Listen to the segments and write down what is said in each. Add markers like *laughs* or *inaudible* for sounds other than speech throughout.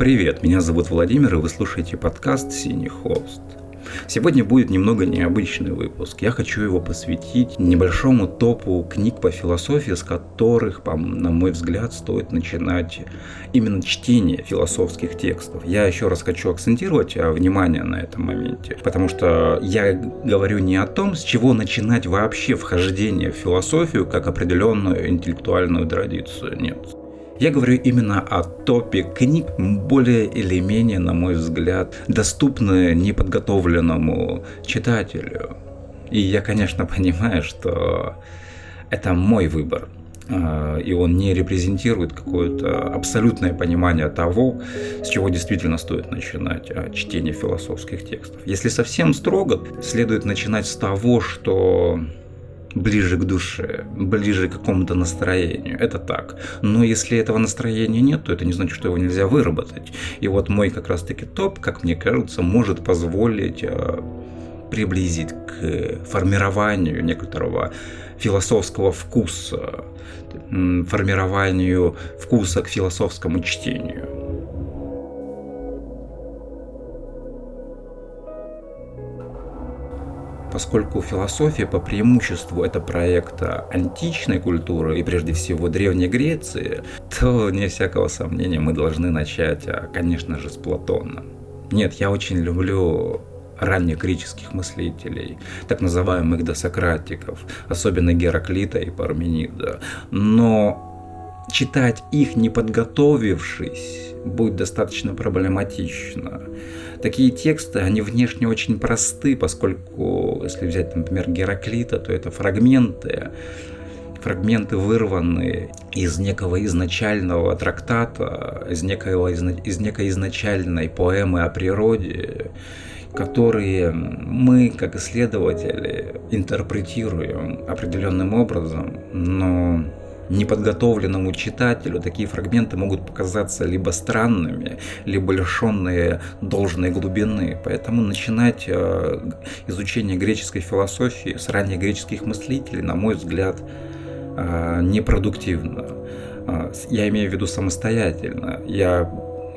Привет, меня зовут Владимир, и вы слушаете подкаст «Синий холст». Сегодня будет немного необычный выпуск. Я хочу его посвятить небольшому топу книг по философии, с которых, на мой взгляд, стоит начинать именно чтение философских текстов. Я еще раз хочу акцентировать а, внимание на этом моменте, потому что я говорю не о том, с чего начинать вообще вхождение в философию как определенную интеллектуальную традицию. Нет. Я говорю именно о топе книг, более или менее, на мой взгляд, доступны неподготовленному читателю. И я, конечно, *laughs* понимаю, что это мой выбор, а, и он не репрезентирует какое-то абсолютное понимание того, с чего действительно стоит начинать а, чтение философских текстов. Если совсем строго, следует начинать с того, что ближе к душе, ближе к какому-то настроению. Это так. Но если этого настроения нет, то это не значит, что его нельзя выработать. И вот мой как раз-таки топ, как мне кажется, может позволить э, приблизить к формированию некоторого философского вкуса, формированию вкуса к философскому чтению. Поскольку философия по преимуществу это проект античной культуры и прежде всего Древней Греции, то, не всякого сомнения, мы должны начать, а, конечно же, с Платона. Нет, я очень люблю ранних греческих мыслителей, так называемых досократиков, особенно Гераклита и Парменида. Но читать их не подготовившись будет достаточно проблематично. Такие тексты, они внешне очень просты, поскольку, если взять, например, Гераклита, то это фрагменты, фрагменты вырванные из некого изначального трактата, из, некого, из некой изначальной поэмы о природе, которые мы, как исследователи, интерпретируем определенным образом, но неподготовленному читателю такие фрагменты могут показаться либо странными, либо лишенные должной глубины. Поэтому начинать э, изучение греческой философии с ранних греческих мыслителей, на мой взгляд, э, непродуктивно. Э, я имею в виду самостоятельно. Я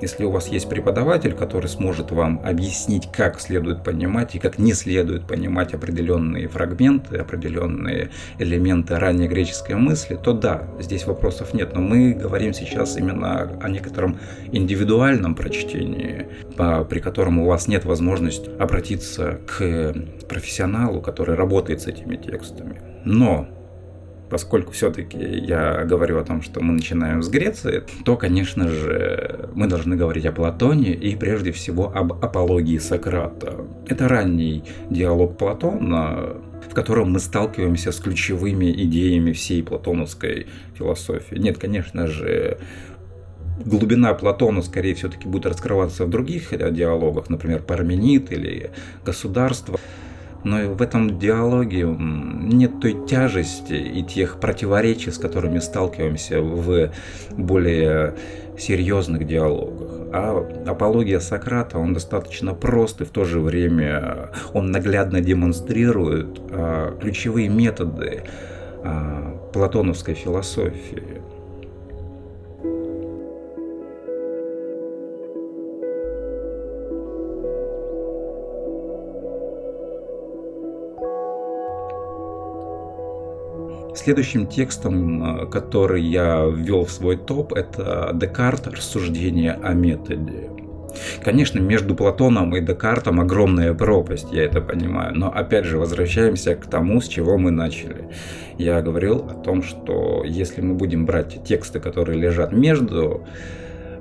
если у вас есть преподаватель, который сможет вам объяснить, как следует понимать и как не следует понимать определенные фрагменты, определенные элементы ранней греческой мысли, то да, здесь вопросов нет. Но мы говорим сейчас именно о некотором индивидуальном прочтении, при котором у вас нет возможности обратиться к профессионалу, который работает с этими текстами. Но поскольку все-таки я говорю о том, что мы начинаем с Греции, то, конечно же, мы должны говорить о Платоне и прежде всего об апологии Сократа. Это ранний диалог Платона, в котором мы сталкиваемся с ключевыми идеями всей платоновской философии. Нет, конечно же, глубина Платона, скорее все-таки будет раскрываться в других диалогах, например, Парменид или Государство но в этом диалоге нет той тяжести и тех противоречий, с которыми сталкиваемся в более серьезных диалогах. А апология Сократа, он достаточно прост и в то же время он наглядно демонстрирует а, ключевые методы а, платоновской философии. Следующим текстом, э, который я ввел в свой топ, это Декарт «Рассуждение о методе». Конечно, между Платоном и Декартом огромная пропасть, я это понимаю, но опять же возвращаемся к тому, с чего мы начали. Я говорил о том, что если мы будем брать тексты, которые лежат между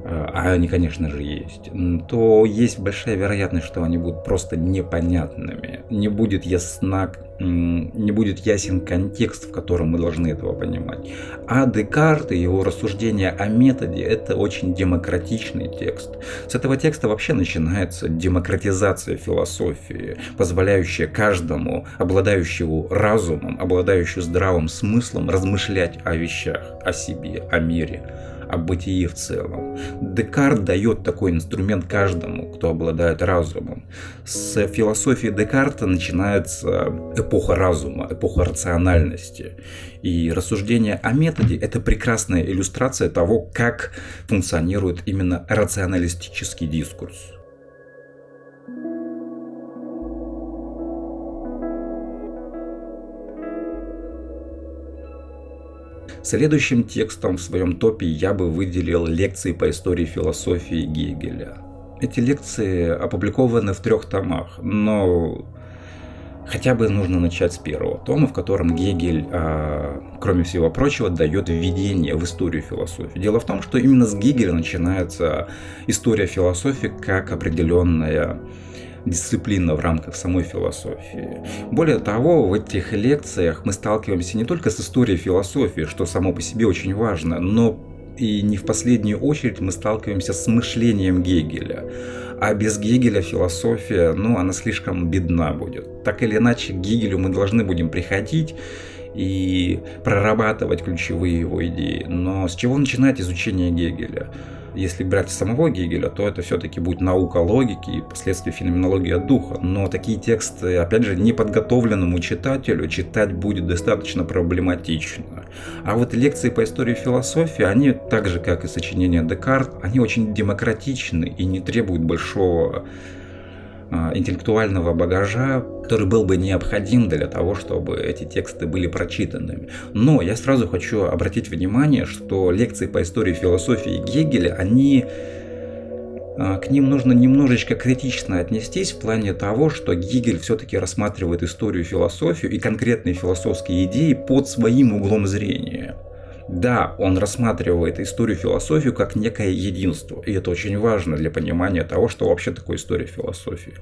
а они, конечно же, есть, то есть большая вероятность, что они будут просто непонятными. Не будет ясна, не будет ясен контекст, в котором мы должны этого понимать. А Декарт и его рассуждения о методе – это очень демократичный текст. С этого текста вообще начинается демократизация философии, позволяющая каждому, обладающему разумом, обладающему здравым смыслом, размышлять о вещах, о себе, о мире – о бытии в целом. Декарт дает такой инструмент каждому, кто обладает разумом. С философии Декарта начинается эпоха разума, эпоха рациональности. И рассуждение о методе – это прекрасная иллюстрация того, как функционирует именно рационалистический дискурс. Следующим текстом в своем топе я бы выделил лекции по истории философии Гегеля. Эти лекции опубликованы в трех томах, но хотя бы нужно начать с первого тома, в котором Гегель, а, кроме всего прочего, дает введение в историю философии. Дело в том, что именно с Гегеля начинается история философии как определенная дисциплина в рамках самой философии. Более того, в этих лекциях мы сталкиваемся не только с историей философии, что само по себе очень важно, но и не в последнюю очередь мы сталкиваемся с мышлением Гегеля. А без Гегеля философия, ну, она слишком бедна будет. Так или иначе, к Гегелю мы должны будем приходить и прорабатывать ключевые его идеи. Но с чего начинать изучение Гегеля? Если брать самого Гегеля, то это все-таки будет наука логики и последствия феноменология духа. Но такие тексты, опять же, неподготовленному читателю читать будет достаточно проблематично. А вот лекции по истории философии, они так же, как и сочинения Декарт, они очень демократичны и не требуют большого интеллектуального багажа, который был бы необходим для того, чтобы эти тексты были прочитанными. Но я сразу хочу обратить внимание, что лекции по истории философии Гегеля, они а, к ним нужно немножечко критично отнестись в плане того, что Гегель все-таки рассматривает историю, философию и конкретные философские идеи под своим углом зрения. Да, он рассматривает историю философию как некое единство, и это очень важно для понимания того, что вообще такое история философии.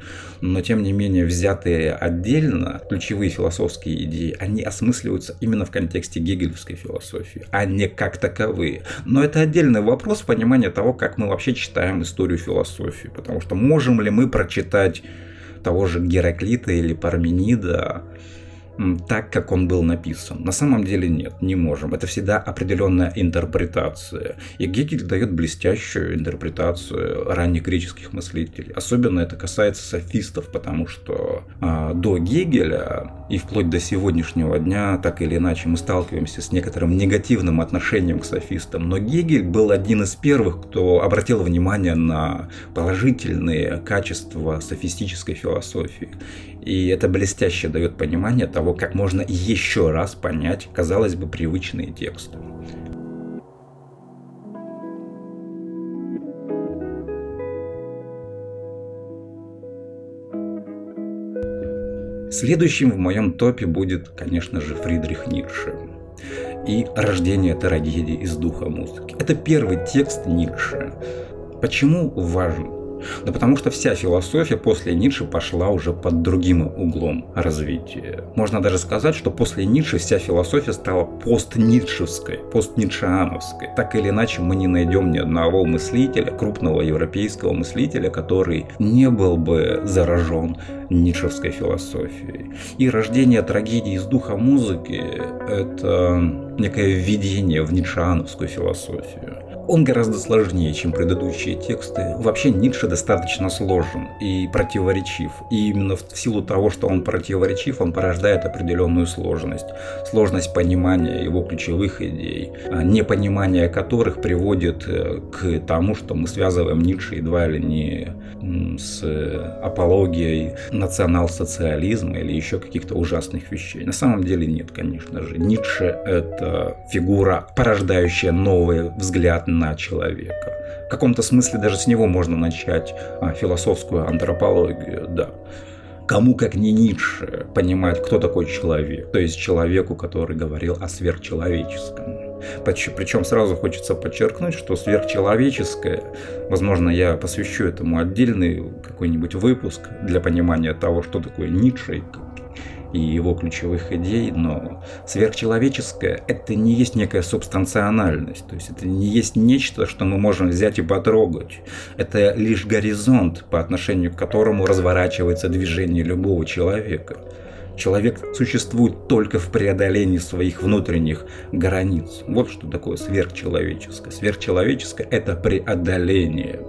Но тем не менее, взятые отдельно ключевые философские идеи, они осмысливаются именно в контексте гегелевской философии, а не как таковые. Но это отдельный вопрос понимания того, как мы вообще читаем историю философии, потому что можем ли мы прочитать того же Гераклита или Парменида, так, как он был написан. На самом деле нет, не можем. Это всегда определенная интерпретация. И Гегель дает блестящую интерпретацию ранних греческих мыслителей. Особенно это касается софистов, потому что а, до Гегеля и вплоть до сегодняшнего дня, так или иначе, мы сталкиваемся с некоторым негативным отношением к софистам. Но Гегель был один из первых, кто обратил внимание на положительные качества софистической философии. И это блестяще дает понимание того, как можно еще раз понять, казалось бы, привычные тексты. Следующим в моем топе будет, конечно же, Фридрих Ницше и «Рождение трагедии из духа музыки». Это первый текст Ницше. Почему важен? Да потому что вся философия после Ницше пошла уже под другим углом развития. Можно даже сказать, что после Ницше вся философия стала постницшевской, постницшеановской. Так или иначе, мы не найдем ни одного мыслителя, крупного европейского мыслителя, который не был бы заражен ницшевской философией. И рождение трагедии из духа музыки – это некое введение в ницшеановскую философию. Он гораздо сложнее, чем предыдущие тексты. Вообще Ницше достаточно сложен и противоречив. И именно в силу того, что он противоречив, он порождает определенную сложность. Сложность понимания его ключевых идей, а непонимание которых приводит э, к тому, что мы связываем Ницше едва ли не с апологией национал-социализма или еще каких-то ужасных вещей. На самом деле нет, конечно же. Ницше — это фигура, порождающая новый взгляд на человека. В каком-то смысле даже с него можно начать а, философскую антропологию, да. Кому, как не Ницше, понимать, кто такой человек. То есть человеку, который говорил о сверхчеловеческом. Причем сразу хочется подчеркнуть, что сверхчеловеческое, возможно, я посвящу этому отдельный какой-нибудь выпуск для понимания того, что такое Ницше и его ключевых идей, но сверхчеловеческое – это не есть некая субстанциональность, то есть это не есть нечто, что мы можем взять и потрогать. Это лишь горизонт, по отношению к которому разворачивается движение любого человека. Человек существует только в преодолении своих внутренних границ. Вот что такое сверхчеловеческое. Сверхчеловеческое – это преодоление.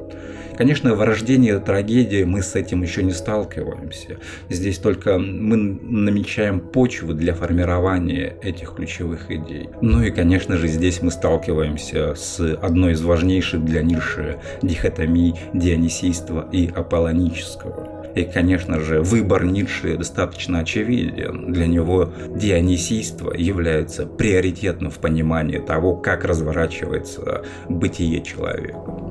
Конечно, в рождении трагедии мы с этим еще не сталкиваемся. Здесь только мы намечаем почву для формирования этих ключевых идей. Ну и, конечно же, здесь мы сталкиваемся с одной из важнейших для Ницше дихотомий дионисийства и аполлонического. И, конечно же, выбор Ницше достаточно очевиден. Для него дионисийство является приоритетным в понимании того, как разворачивается бытие человека.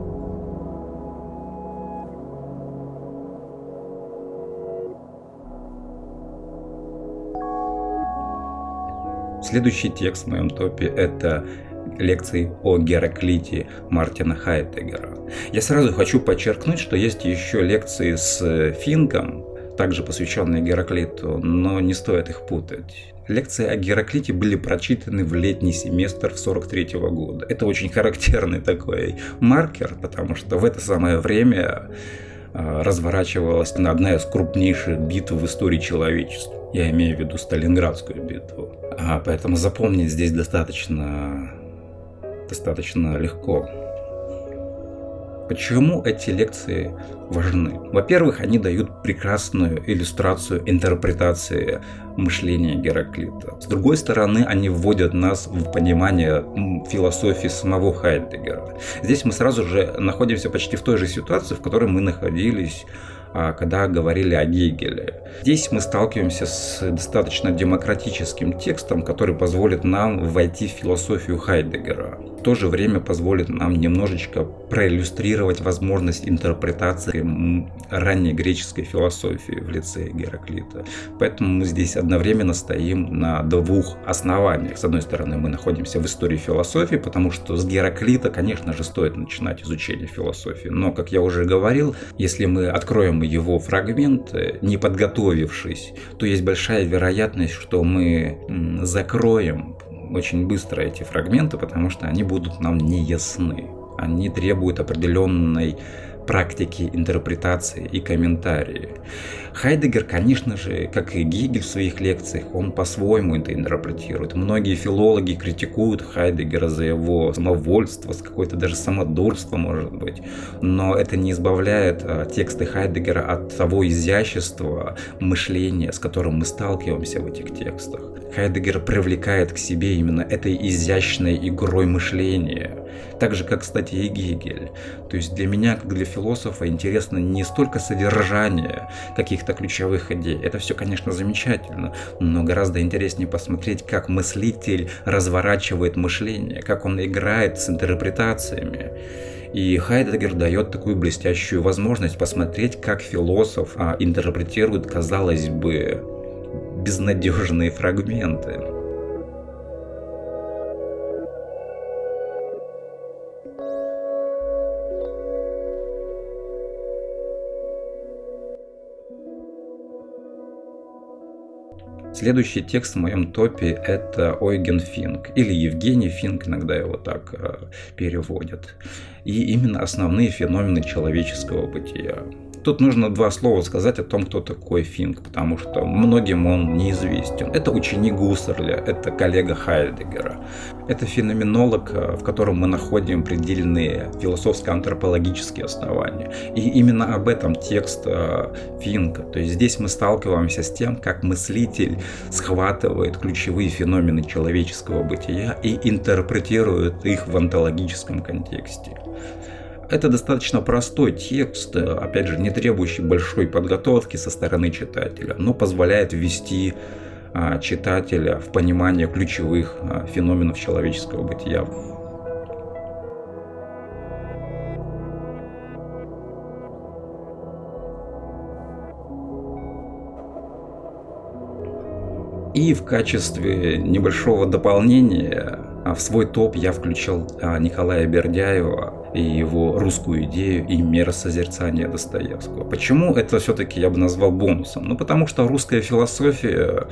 Следующий текст в моем топе – это лекции о Гераклите Мартина Хайдеггера. Я сразу хочу подчеркнуть, что есть еще лекции с Финком, также посвященные Гераклиту, но не стоит их путать. Лекции о Гераклите были прочитаны в летний семестр в 43 -го года. Это очень характерный такой маркер, потому что в это самое время а, разворачивалась одна из крупнейших битв в истории человечества. Я имею в виду Сталинградскую битву. А, поэтому запомнить здесь достаточно, достаточно легко. Почему эти лекции важны? Во-первых, они дают прекрасную иллюстрацию интерпретации мышления Гераклита. С другой стороны, они вводят нас в понимание философии самого Хайдеггера. Здесь мы сразу же находимся почти в той же ситуации, в которой мы находились когда говорили о Гегеле. Здесь мы сталкиваемся с достаточно демократическим текстом, который позволит нам войти в философию Хайдеггера. В то же время позволит нам немножечко проиллюстрировать возможность интерпретации ранней греческой философии в лице Гераклита. Поэтому мы здесь одновременно стоим на двух основаниях. С одной стороны, мы находимся в истории философии, потому что с Гераклита, конечно же, стоит начинать изучение философии. Но, как я уже говорил, если мы откроем его фрагменты, не подготовившись, то есть большая вероятность, что мы закроем очень быстро эти фрагменты, потому что они будут нам не ясны. Они требуют определенной практики интерпретации и комментарии. Хайдегер, конечно же, как и Гегель в своих лекциях, он по-своему это интерпретирует. Многие филологи критикуют Хайдегера за его самовольство, с какое-то даже самодурство, может быть. Но это не избавляет а, тексты Хайдегера от того изящества мышления, с которым мы сталкиваемся в этих текстах. Хайдегер привлекает к себе именно этой изящной игрой мышления. Так же, как, кстати, и Гегель. То есть для меня, как для философа, интересно не столько содержание каких-то ключевых идей. Это все, конечно, замечательно, но гораздо интереснее посмотреть, как мыслитель разворачивает мышление, как он играет с интерпретациями. И Хайдегер дает такую блестящую возможность посмотреть, как философ а, интерпретирует, казалось бы, безнадежные фрагменты. Следующий текст в моем топе – это Ойген Финк, или Евгений Финк, иногда его так э, переводят. И именно основные феномены человеческого бытия. Тут нужно два слова сказать о том, кто такой Финк, потому что многим он неизвестен. Это ученик Гуссерля, это коллега Хайдегера. Это феноменолог, э, в котором мы находим предельные философско-антропологические основания. И именно об этом текст э, Финка. То есть здесь мы сталкиваемся с тем, как мыслитель схватывает ключевые феномены человеческого бытия и интерпретирует их в онтологическом контексте. Это достаточно простой текст, опять же, не требующий большой подготовки со стороны читателя, но позволяет ввести а, читателя в понимание ключевых а, феноменов человеческого бытия. И в качестве небольшого дополнения а, в свой топ я включил Николая Бердяева и его русскую идею и миросозерцание Достоевского. Почему это все-таки я бы назвал бонусом? Ну, потому что русская философия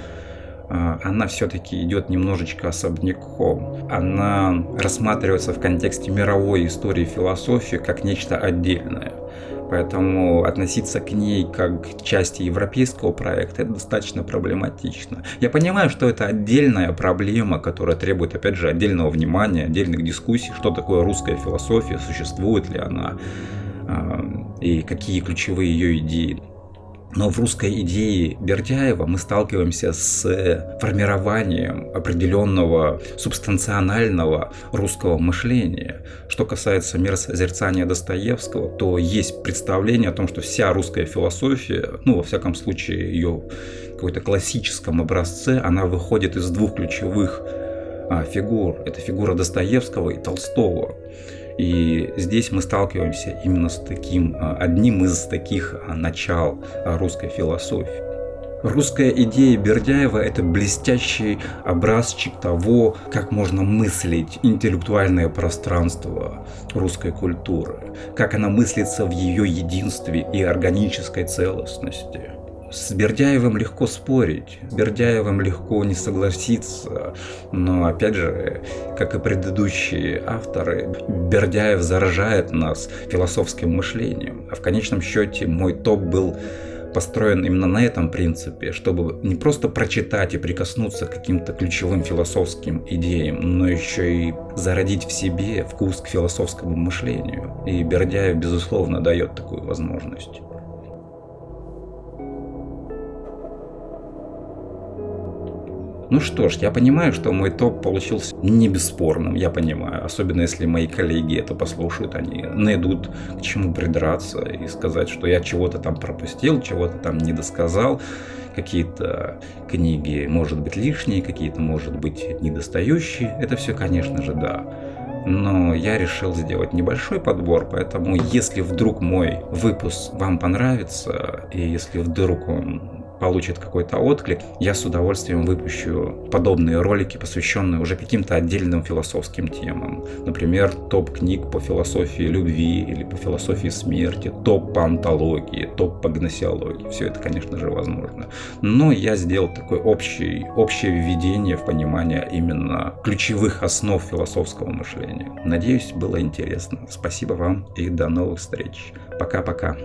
а, она все-таки идет немножечко особняком. Она рассматривается в контексте мировой истории философии как нечто отдельное. Поэтому относиться к ней как к части европейского проекта это достаточно проблематично. Я понимаю, что это отдельная проблема, которая требует, опять же, отдельного внимания, отдельных дискуссий, что такое русская философия, существует ли она, а, и какие ключевые ее идеи. Но в русской идее Бердяева мы сталкиваемся с формированием определенного субстанционального русского мышления. Что касается миросозерцания Достоевского, то есть представление о том, что вся русская философия, ну, во всяком случае, ее какой-то классическом образце, она выходит из двух ключевых а, фигур. Это фигура Достоевского и Толстого. И здесь мы сталкиваемся именно с таким, а, одним из таких а, начал а, русской философии. Русская идея Бердяева – это блестящий образчик того, как можно мыслить интеллектуальное пространство русской культуры, как она мыслится в ее единстве и органической целостности. С Бердяевым легко спорить, Бердяевым легко не согласиться, но опять же, как и предыдущие авторы, Бердяев заражает нас философским мышлением. А в конечном счете мой топ был построен именно на этом принципе, чтобы не просто прочитать и прикоснуться к каким-то ключевым философским идеям, но еще и зародить в себе вкус к философскому мышлению. И Бердяев, безусловно, дает такую возможность. Ну что ж, я понимаю, что мой топ получился не бесспорным, я понимаю. Особенно если мои коллеги это послушают, они найдут к чему придраться и сказать, что я чего-то там пропустил, чего-то там не досказал. Какие-то книги, может быть, лишние, какие-то, может быть, недостающие. Это все, конечно же, да. Но я решил сделать небольшой подбор, поэтому если вдруг мой выпуск вам понравится, и если вдруг он получит какой-то отклик, я с удовольствием выпущу подобные ролики, посвященные уже каким-то отдельным философским темам. Например, топ книг по философии любви или по философии смерти, топ по антологии, топ по гносеологии. Все это, конечно же, возможно. Но я сделал такое общее, общее введение в понимание именно ключевых основ философского мышления. Надеюсь, было интересно. Спасибо вам и до новых встреч. Пока-пока.